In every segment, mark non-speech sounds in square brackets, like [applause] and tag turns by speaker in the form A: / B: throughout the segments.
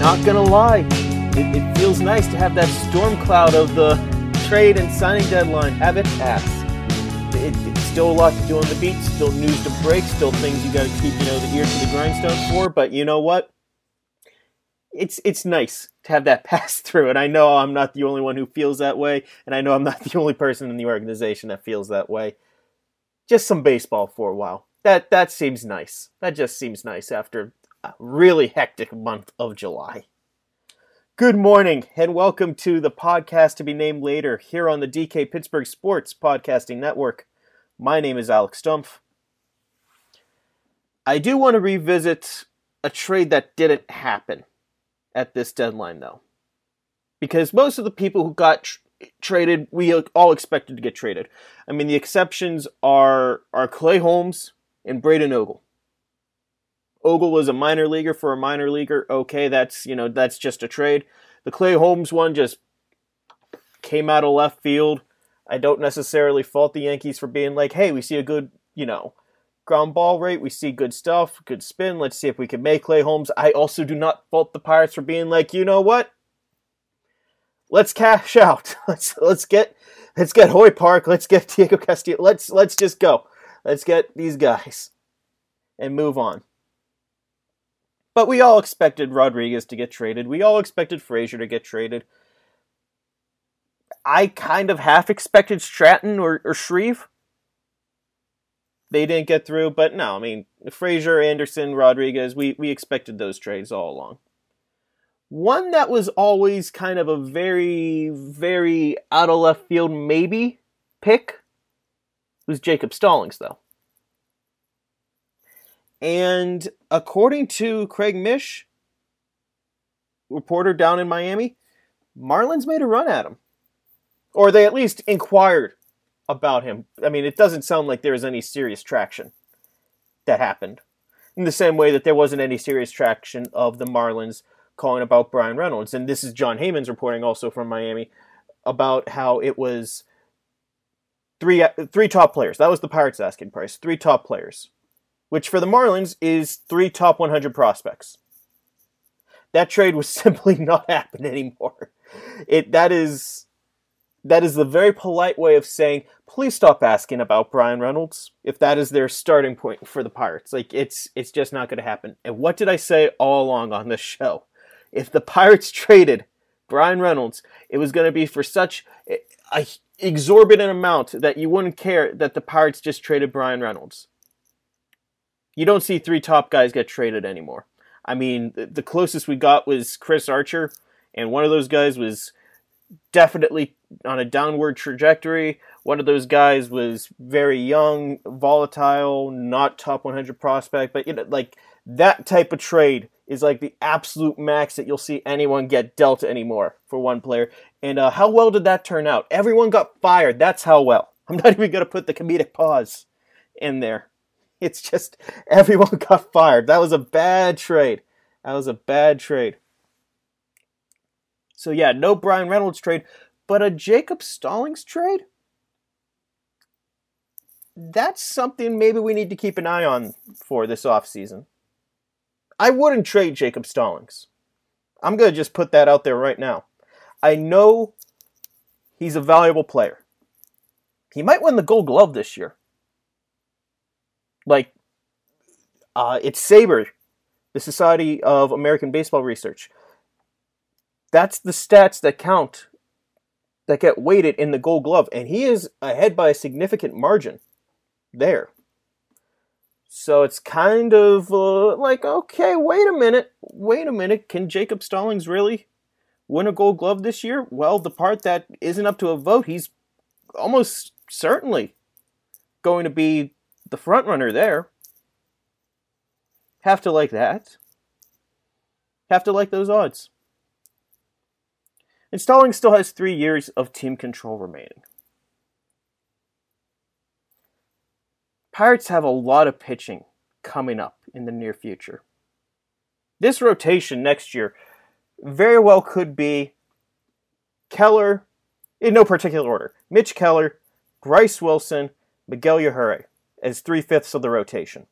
A: Not gonna lie, it, it feels nice to have that storm cloud of the trade and signing deadline have it pass. It, it's still a lot to do on the beat, still news to break, still things you got to keep you know the ear to the grindstone for. But you know what? It's it's nice to have that [laughs] pass through, and I know I'm not the only one who feels that way, and I know I'm not the only person in the organization that feels that way. Just some baseball for a while. That that seems nice. That just seems nice after a really hectic month of July. Good morning, and welcome to the podcast to be named later here on the DK Pittsburgh Sports Podcasting Network. My name is Alex Stumpf. I do want to revisit a trade that didn't happen at this deadline, though. Because most of the people who got tr- traded, we all expected to get traded. I mean, the exceptions are, are Clay Holmes and Braeden Ogle. Ogle was a minor leaguer for a minor leaguer. Okay, that's you know that's just a trade. The Clay Holmes one just came out of left field. I don't necessarily fault the Yankees for being like, "Hey, we see a good you know ground ball rate. We see good stuff, good spin. Let's see if we can make Clay Holmes." I also do not fault the Pirates for being like, "You know what? Let's cash out. [laughs] Let's let's get let's get Hoy Park. Let's get [laughs] Diego Castillo. Let's let's just go. Let's get these guys and move on." But we all expected Rodriguez to get traded. We all expected Frazier to get traded. I kind of half expected Stratton or, or Shreve. They didn't get through, but no, I mean, Frazier, Anderson, Rodriguez, we, we expected those trades all along. One that was always kind of a very, very out of left field maybe pick was Jacob Stallings, though. And according to Craig Mish, reporter down in Miami, Marlins made a run at him. Or they at least inquired about him. I mean, it doesn't sound like there was any serious traction that happened. In the same way that there wasn't any serious traction of the Marlins calling about Bryan Reynolds. And this is Jon Heyman's reporting also from Miami about how it was three three top players. That was the Pirates asking price. Three top players which for the Marlins is three top 100 prospects. That trade was [laughs] simply not happening anymore. It that is that is the very polite way of saying please stop asking about Bryan Reynolds if that is their starting point for the Pirates. Like it's it's just not going to happen. And what did I say all along on this show? If the Pirates [laughs] traded Bryan Reynolds, it was going to be for such a exorbitant amount that you wouldn't care that the Pirates just traded Bryan Reynolds you don't see three top guys get traded anymore. I mean, the closest we got was Chris Archer, and one of those guys was definitely on a downward trajectory. One of those guys was very young, volatile, not top 100 prospect, but you know, like that type of trade is like the absolute max that you'll see anyone get dealt anymore for one player. And uh, how well did that turn out? Everyone got fired. That's how well. [laughs] I'm not even going to put the comedic pause in there. It's just everyone [laughs] got fired. That was a bad trade. That was a bad trade. So yeah, no Bryan Reynolds trade, but a Jacob Stallings trade? That's something maybe we need to keep an eye on for this offseason. I wouldn't trade Jacob Stallings. I'm going to just put that out there right now. I know he's a valuable player. He might win the gold glove this year. Like, uh, it's SABR, the Society of American Baseball Research. That's the stats that count, that get weighted in the gold glove. And he is ahead by a significant margin there. So it's kind of uh, like, okay, wait a minute, wait a minute. Can Jacob Stallings really win a gold glove this year? Well, the part that isn't up to a vote, he's almost certainly going to be the front runner there. Have to like that. Have to like those odds. And Stallings still has three years of team control remaining. Pirates have a lot of pitching coming up in the near future. This rotation next year very well could be Keller, in no particular order, Mitch Keller, Bryce Wilson, Miguel Yajure as three fifths of the rotation.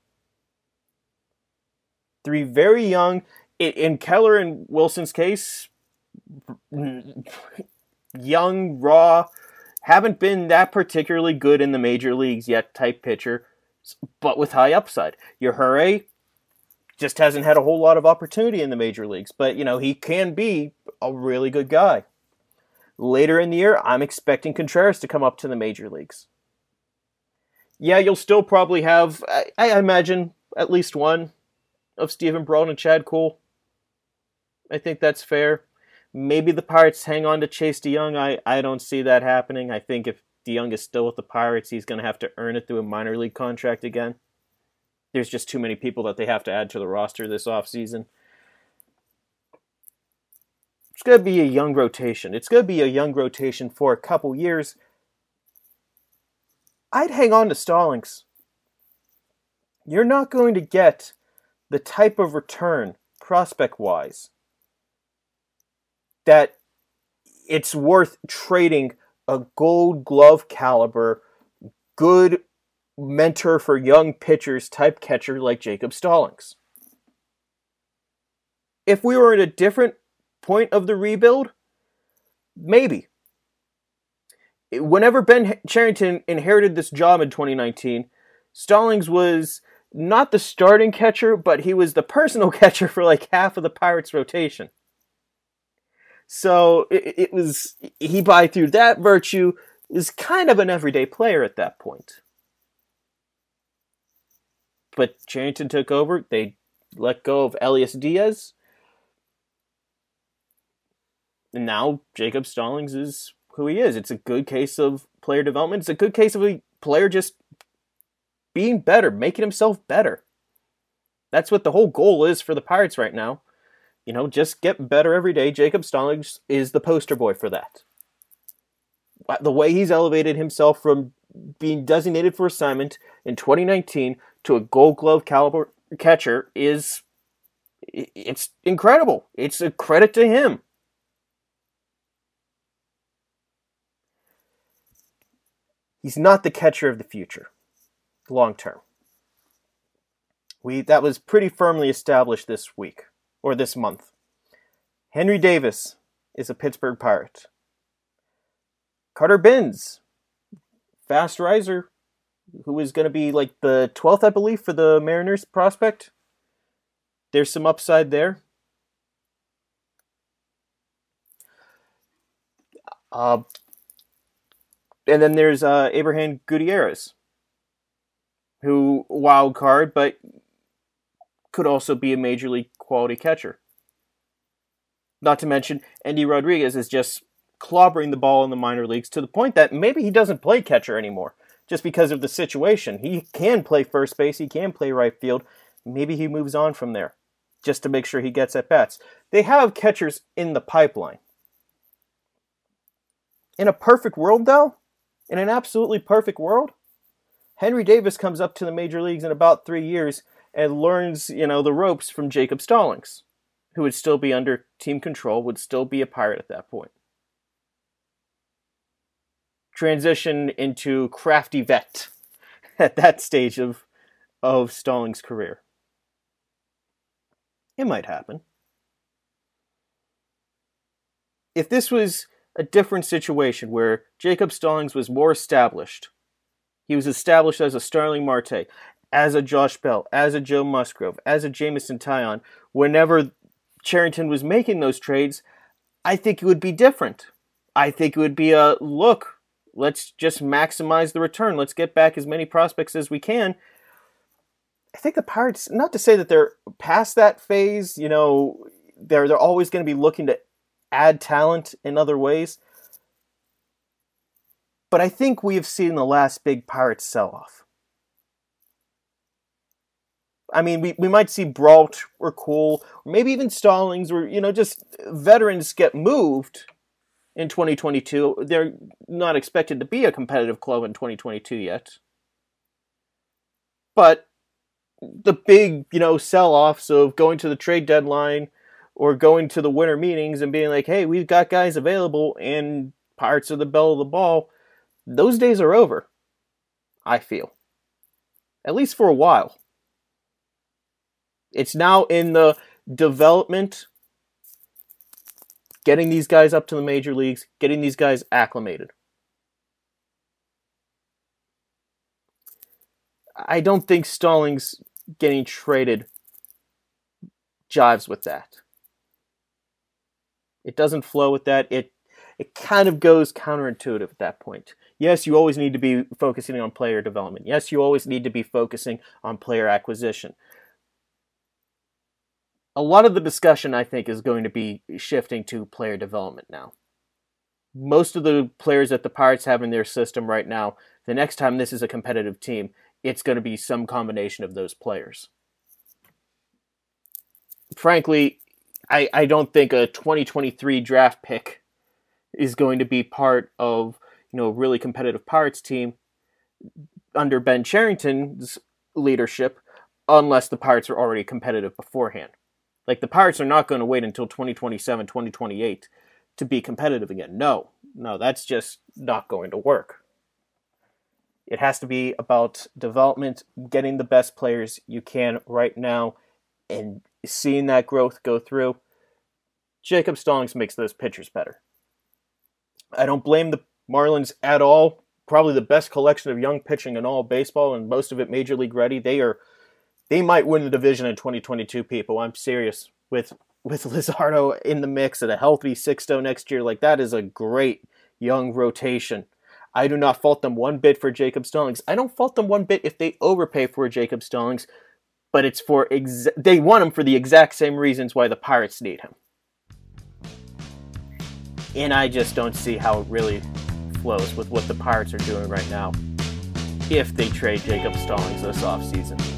A: Three very young, in Keller and Wilson's case, young, raw, haven't been that particularly good in the major leagues yet type pitcher, but with high upside. Yajure just hasn't had a whole lot of opportunity in the major leagues, but you know, he can be a really good guy. Later in the year, I'm expecting Contreras to come up to the major leagues. Yeah, you'll still probably have, I, I imagine, at least one of Steven Brault and Chad Kuhl. I think that's fair. Maybe the Pirates hang on to Chase DeYoung. I, I don't see that happening. I think if DeYoung is still with the Pirates, he's going to have to earn it through a minor league contract again. There's just too many people that they have to add to the roster this offseason. It's going to be a young rotation. It's going to be a young rotation for a couple years. I'd hang on to Stallings. You're not going to get the type of return, prospect wise, that it's worth trading a gold glove caliber, good mentor for young pitchers type catcher like Jacob Stallings. If we were at a different point of the rebuild, maybe. Whenever Ben Cherington inherited this job in 2019, Stallings was not the starting catcher, but he was the personal [laughs] catcher for like half of the Pirates' rotation. So it, it was he by through that virtue is kind of an everyday player at that point. But Cherington took over. They let go of Elias Diaz. And now Jacob Stallings is who he is. It's a good case of player development. It's a good case of a player just being better, making himself better. That's what the whole goal is for the Pirates right now you know, just get better every day. Jacob Stallings is the poster boy for that. Uh, the way he's elevated himself from being designated for assignment in 2019 to a gold glove caliber catcher is it's incredible. It's a credit to him. He's not the catcher of the future long term. We that was pretty firmly established this week or this month. Henry Davis is a Pittsburgh Pirate. Carter Bins, fast riser, who is going to be like the 12th, I believe, for the Mariners prospect. There's some upside there. Uh, and then there's uh, Abrahan Gutierrez, who wild card, but could also be a major league quality catcher. Not to mention, Endy Rodriguez is just clobbering the ball in the minor leagues to the point that maybe he doesn't play catcher anymore just because of the situation. He can play first base, he can play right field. Maybe he moves on from there just to make sure he gets at bats. They have catchers in the pipeline. In a perfect world, though, in an absolutely perfect world, Henry Davis comes up to the major leagues in about three years and learns, you know, the ropes from Jacob Stallings, who would still be under team control, would still be a pirate at that point. Transition into crafty vet [laughs] at that stage of of Stallings' career. It might happen. if this was a different situation where Jacob Stallings was more established, he was established as a Starling Marte, as a Josh Bell, as a Joe Musgrove, as a Jameson Taillon, whenever Cherington was making those trades, I think it would be different. I think it would be a look, let's just maximize the return. Let's get back as many prospects as we can. I think the Pirates, not to say that they're past that phase, you know, they're they're always going to be looking to add talent in other ways. But I think we have seen the last big Pirates sell off. I mean, we, we might see Brault or Kuhl, or maybe even Stallings, or, you know, just veterans get moved in 2022. They're not expected to be a competitive club in 2022 yet. But the big, you know, sell offs of going to the trade deadline or going to the winter meetings and being like, hey, we've got guys available and Pirates are the bell of the ball, those days are over, I feel. At least for a while. It's now in the development, getting these guys up to the major leagues, getting these guys acclimated. I don't think Stallings getting traded jives with that. It doesn't flow with that. It it kind of goes counterintuitive at that point. Yes, you always need to be focusing on player development. Yes, you always need to be focusing on player acquisition a lot of the discussion, I think, is going to be shifting to player development now. Most of the players that the Pirates have in their system right now, the next time this is a competitive team, it's going to be some combination of those players. Frankly, I, I don't think a 2023 draft pick is going to be part of you know a really competitive Pirates team under Ben Cherington's leadership, unless the Pirates are already competitive beforehand. Like the Pirates are not going to wait until 2027, 2028 to be competitive again. No, no, that's just not going to work. It has to be about development, getting the best players you can right now, and seeing that growth go through. Jacob Stallings makes those pitchers better. I don't blame the Marlins at all. Probably the best collection of young pitching in all baseball, and most of it major league ready. They are they might win the division in 2022. People, I'm serious with with Luzardo in the mix and a healthy Sixto next year. Like that is a great young rotation. I do not fault them one bit for Jacob Stallings. I don't fault them one bit if they overpay for Jacob Stallings, but it's for exa- they want him for the exact same reasons why the Pirates need him. And I just don't see how it really flows with what the Pirates are doing right now if they trade Jacob Stallings this offseason.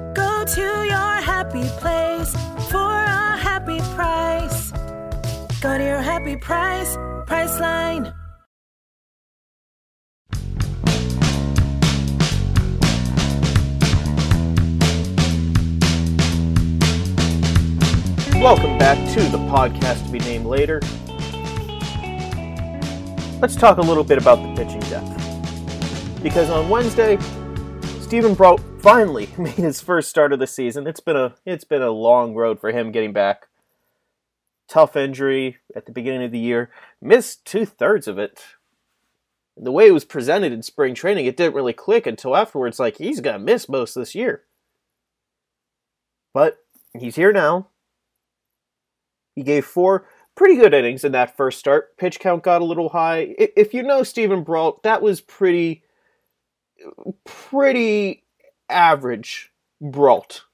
B: to your happy place for a happy price. Go to your happy price, Priceline.
A: Welcome back to the podcast to be named later. Let's talk a little bit about the pitching depth. Because on Wednesday, Steven Brault finally [laughs] made his first start of the season. It's been a it's been a long road for him getting back. Tough injury at the beginning of the year. Missed two thirds of it. The way it was presented in spring training, it didn't really click until afterwards. Like he's gonna miss most of this year. But he's here now. He gave four pretty good innings in that first start. Pitch count got a little high. If you know Steven Brault, that was pretty pretty average Brault.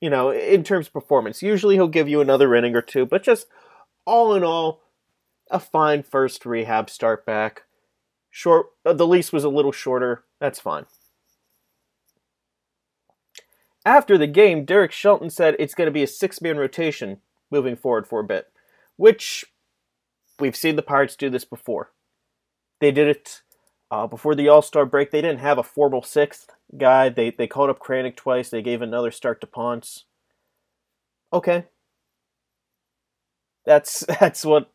A: You know, in terms of performance. Usually he'll give you another inning or two, but just all in all, a fine first rehab start back. Short, uh, the lease was a little shorter. That's fine. After the game, Derek Shelton said it's going to be a six man rotation moving forward for a bit, which we've seen the Pirates do this before. They did it uh, before the All Star break. They didn't have a formal sixth guy. They they called up Kranick twice. They gave another start to Ponce. Okay, that's [laughs] that's what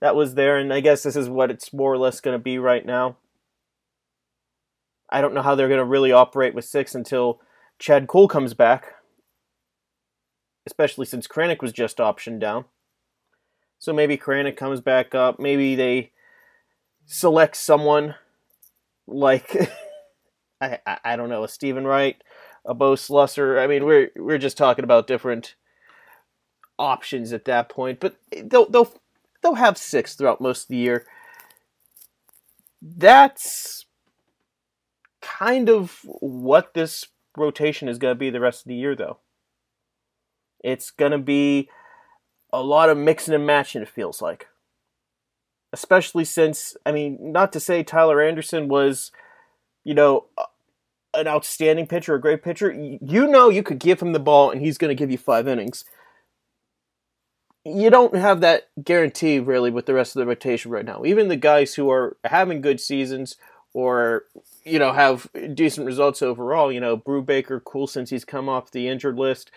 A: that was there, and I guess this is what it's more or less going to be right now. I don't know how they're going to really operate with six until Chad Kuhl comes back, especially since Kranick was just optioned down. So maybe Kranick comes back up. Maybe they select someone like [laughs] I, I, I don't know a Stephen Wright, a Beau Sulser. I mean, we're we're just talking about different options at that point. But they'll they'll they'll have six throughout most of the year. That's kind of what this rotation is going to be the rest of the year, though. It's going to be a lot of mixing and matching, it feels like. Especially since, I mean, not to say Tyler Anderson was, you know, an outstanding pitcher, a great pitcher. You know, you could give him the ball and he's going to give you five innings. You don't have that guarantee really with the rest of the rotation right now. Even the guys who are having good seasons or you know have decent results overall. You know, Brubaker, Kuhl since he's come off the injured list.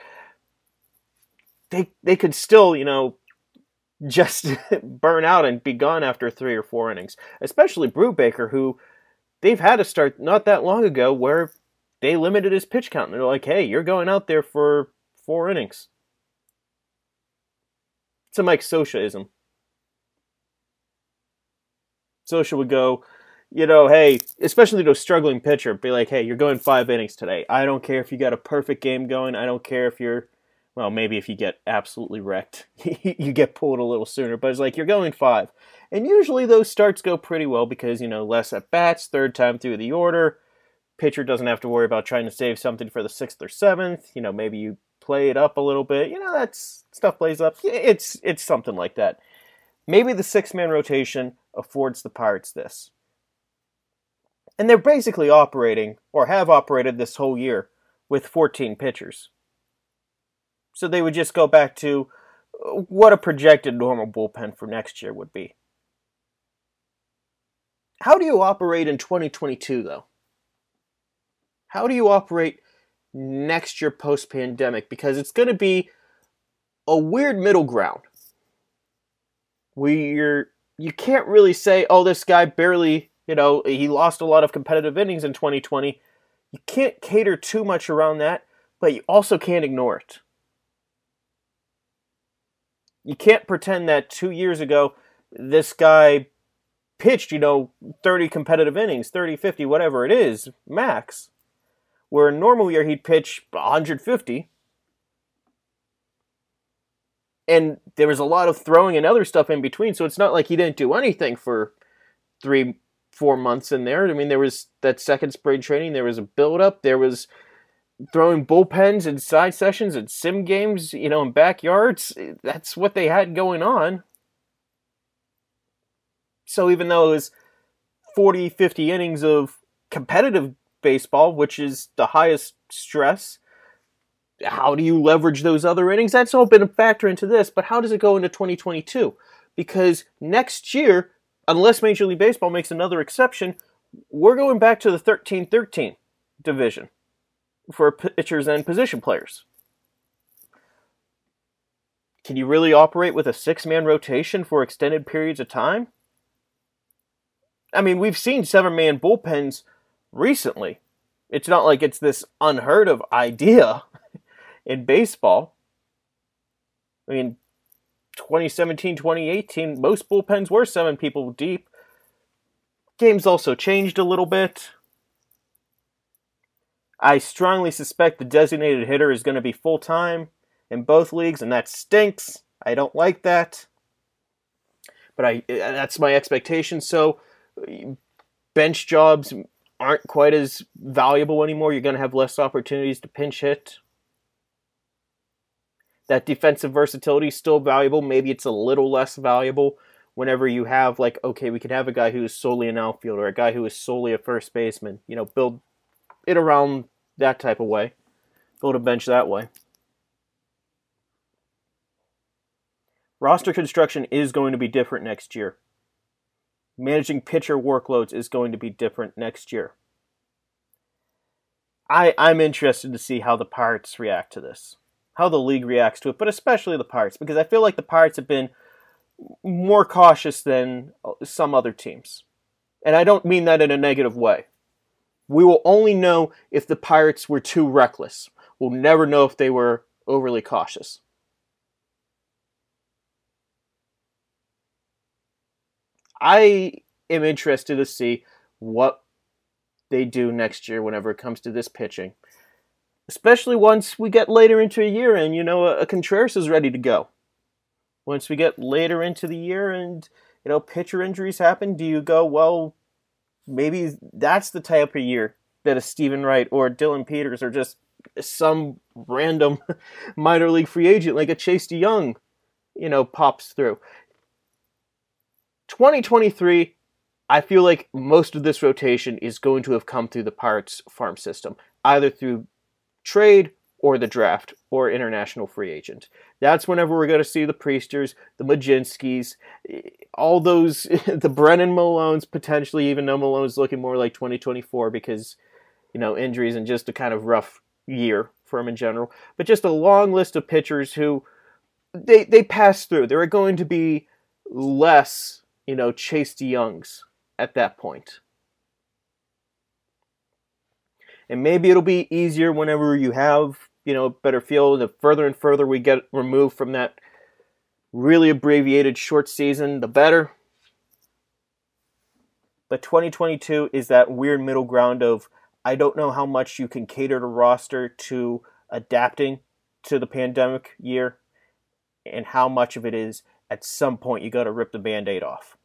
A: They they could still you know just [laughs] burn out and be gone after three or four innings. Especially Brubaker, who they've had a start not that long ago where they limited his pitch count. And they're like, hey, you're going out there for four innings. It's a Mike Sciosciaism. Scioscia would go, you know, hey, especially to a struggling pitcher, be like, hey, you're going five innings today. I don't care if you got a perfect game going. I don't care if you're, well, maybe if you get absolutely wrecked, [laughs] you get pulled a little sooner. But it's like you're going five, and usually those starts go pretty well because you know less at bats, third time through the order. Pitcher doesn't have to worry about trying to save something for the sixth or seventh. You know, maybe you play it up a little bit. You know, that's stuff plays up. It's it's something like that. Maybe the six man rotation affords the Pirates this and they're basically operating, or have operated this whole year, with 14 pitchers. So they would just go back to uh, what a projected normal bullpen for next year would be. How do you operate in 2022, though? How do you operate next year post pandemic? Because it's going to be a weird middle ground. Where you can't really say, oh, this guy barely you know, he lost a lot of competitive innings in 2020. You can't cater too much around that, but you also can't ignore it. You can't pretend that two years ago, this guy pitched, you know, 30 competitive innings, 30, 50, whatever it is, max. Where in normal year he'd pitch 150. And there was a lot of throwing and other stuff in between, so it's not like he didn't do anything for three four months in there. I mean, there was that second spring training. There was a build up. There was throwing bullpens and side sessions and sim games, you know, in backyards. Eh, that's what they had going on. So even though it was 40, 50 innings of competitive baseball, which is the highest stress, how do you leverage those other innings? That's all been a factor into this, but how does it go into 2022? Because next year, unless Major League Baseball makes another exception, we're going back to the 13 13 division for pitchers and position players. Can you really operate with a six man rotation for extended periods of time? I mean, we've seen seven man bullpens recently. It's not like it's this unheard of idea [laughs] in baseball. I mean, 2017, 2018, most bullpens were seven people deep. Games also changed a little bit. I strongly suspect the designated hitter is going to be full time in both leagues, and that stinks. I don't like that. But I eh, that's my expectation. So bench jobs aren't quite as valuable anymore. You're going to have less opportunities to pinch hit that defensive versatility is still valuable. Maybe it's a little less valuable whenever you have like, okay, we could have a guy who is solely an outfielder, a guy who is solely a first baseman. You know, build it around that type of way. Build a bench that way. Roster construction is going to be different next year. Managing pitcher workloads is going to be different next year. I, I'm interested to see how the Pirates react to this, how the league reacts to it, but especially the Pirates, because I feel like the Pirates have been more cautious than uh, some other teams. And I don't mean that in a negative way. We will only know if the Pirates were too reckless. We'll never know if they were overly cautious. I am interested to see what they do next year whenever it comes to this pitching. Especially once we get later into a year and, you know, a Contreras is ready to go. Once we get later into the year and, you know, pitcher injuries happen, do you go, well, maybe that's the type of year that a Steven Wright or Dillon Peters or just some random [laughs] minor league free agent like a Chase DeYoung, you know, pops through. 2023, I feel like most of this rotation is going to have come through the Pirates farm system, either through trade or the draft or international free agent. That's whenever we're going to see the Priesters, the Mlodzinskis, all those, [laughs] the Brennan Malones, potentially even though Malone's looking more like 2024 because, you know, injuries and just a kind of rough year for him in general. But just a long list of pitchers who they, they pass through. There are going to be less, you know, Chase Youngs at that point. And maybe it'll be easier whenever you have, you know, better feel. The further and further we get removed from that really abbreviated short season, the better. But 2022 is that weird middle ground of I don't know how much you can cater the roster to adapting to the pandemic year and how much of it is at some point you got to rip the band aid off.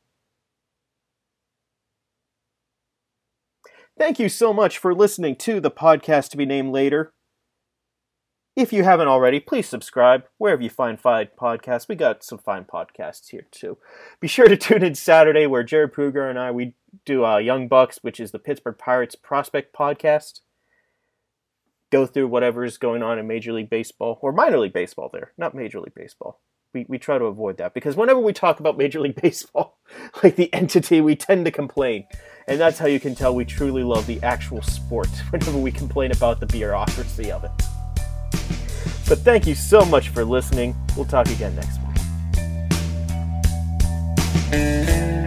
A: Thank you so much for listening to the podcast to be named later. If you haven't already, please subscribe wherever you find fine podcasts. We got some fine podcasts here too. Be sure to [laughs] tune in Saturday where Jared Pruger and I we do uh, Young Bucks, which is the Pittsburgh Pirates prospect podcast. Go through whatever is going on in Major League Baseball or minor league baseball there, not Major League Baseball. We, we try to avoid that because whenever we talk about Major League [laughs] Baseball, like the entity, we tend to complain. And that's how you can tell we truly love the actual sport [laughs] whenever we complain about the bureaucracy of it. But thank you so much for listening. We'll talk again next week.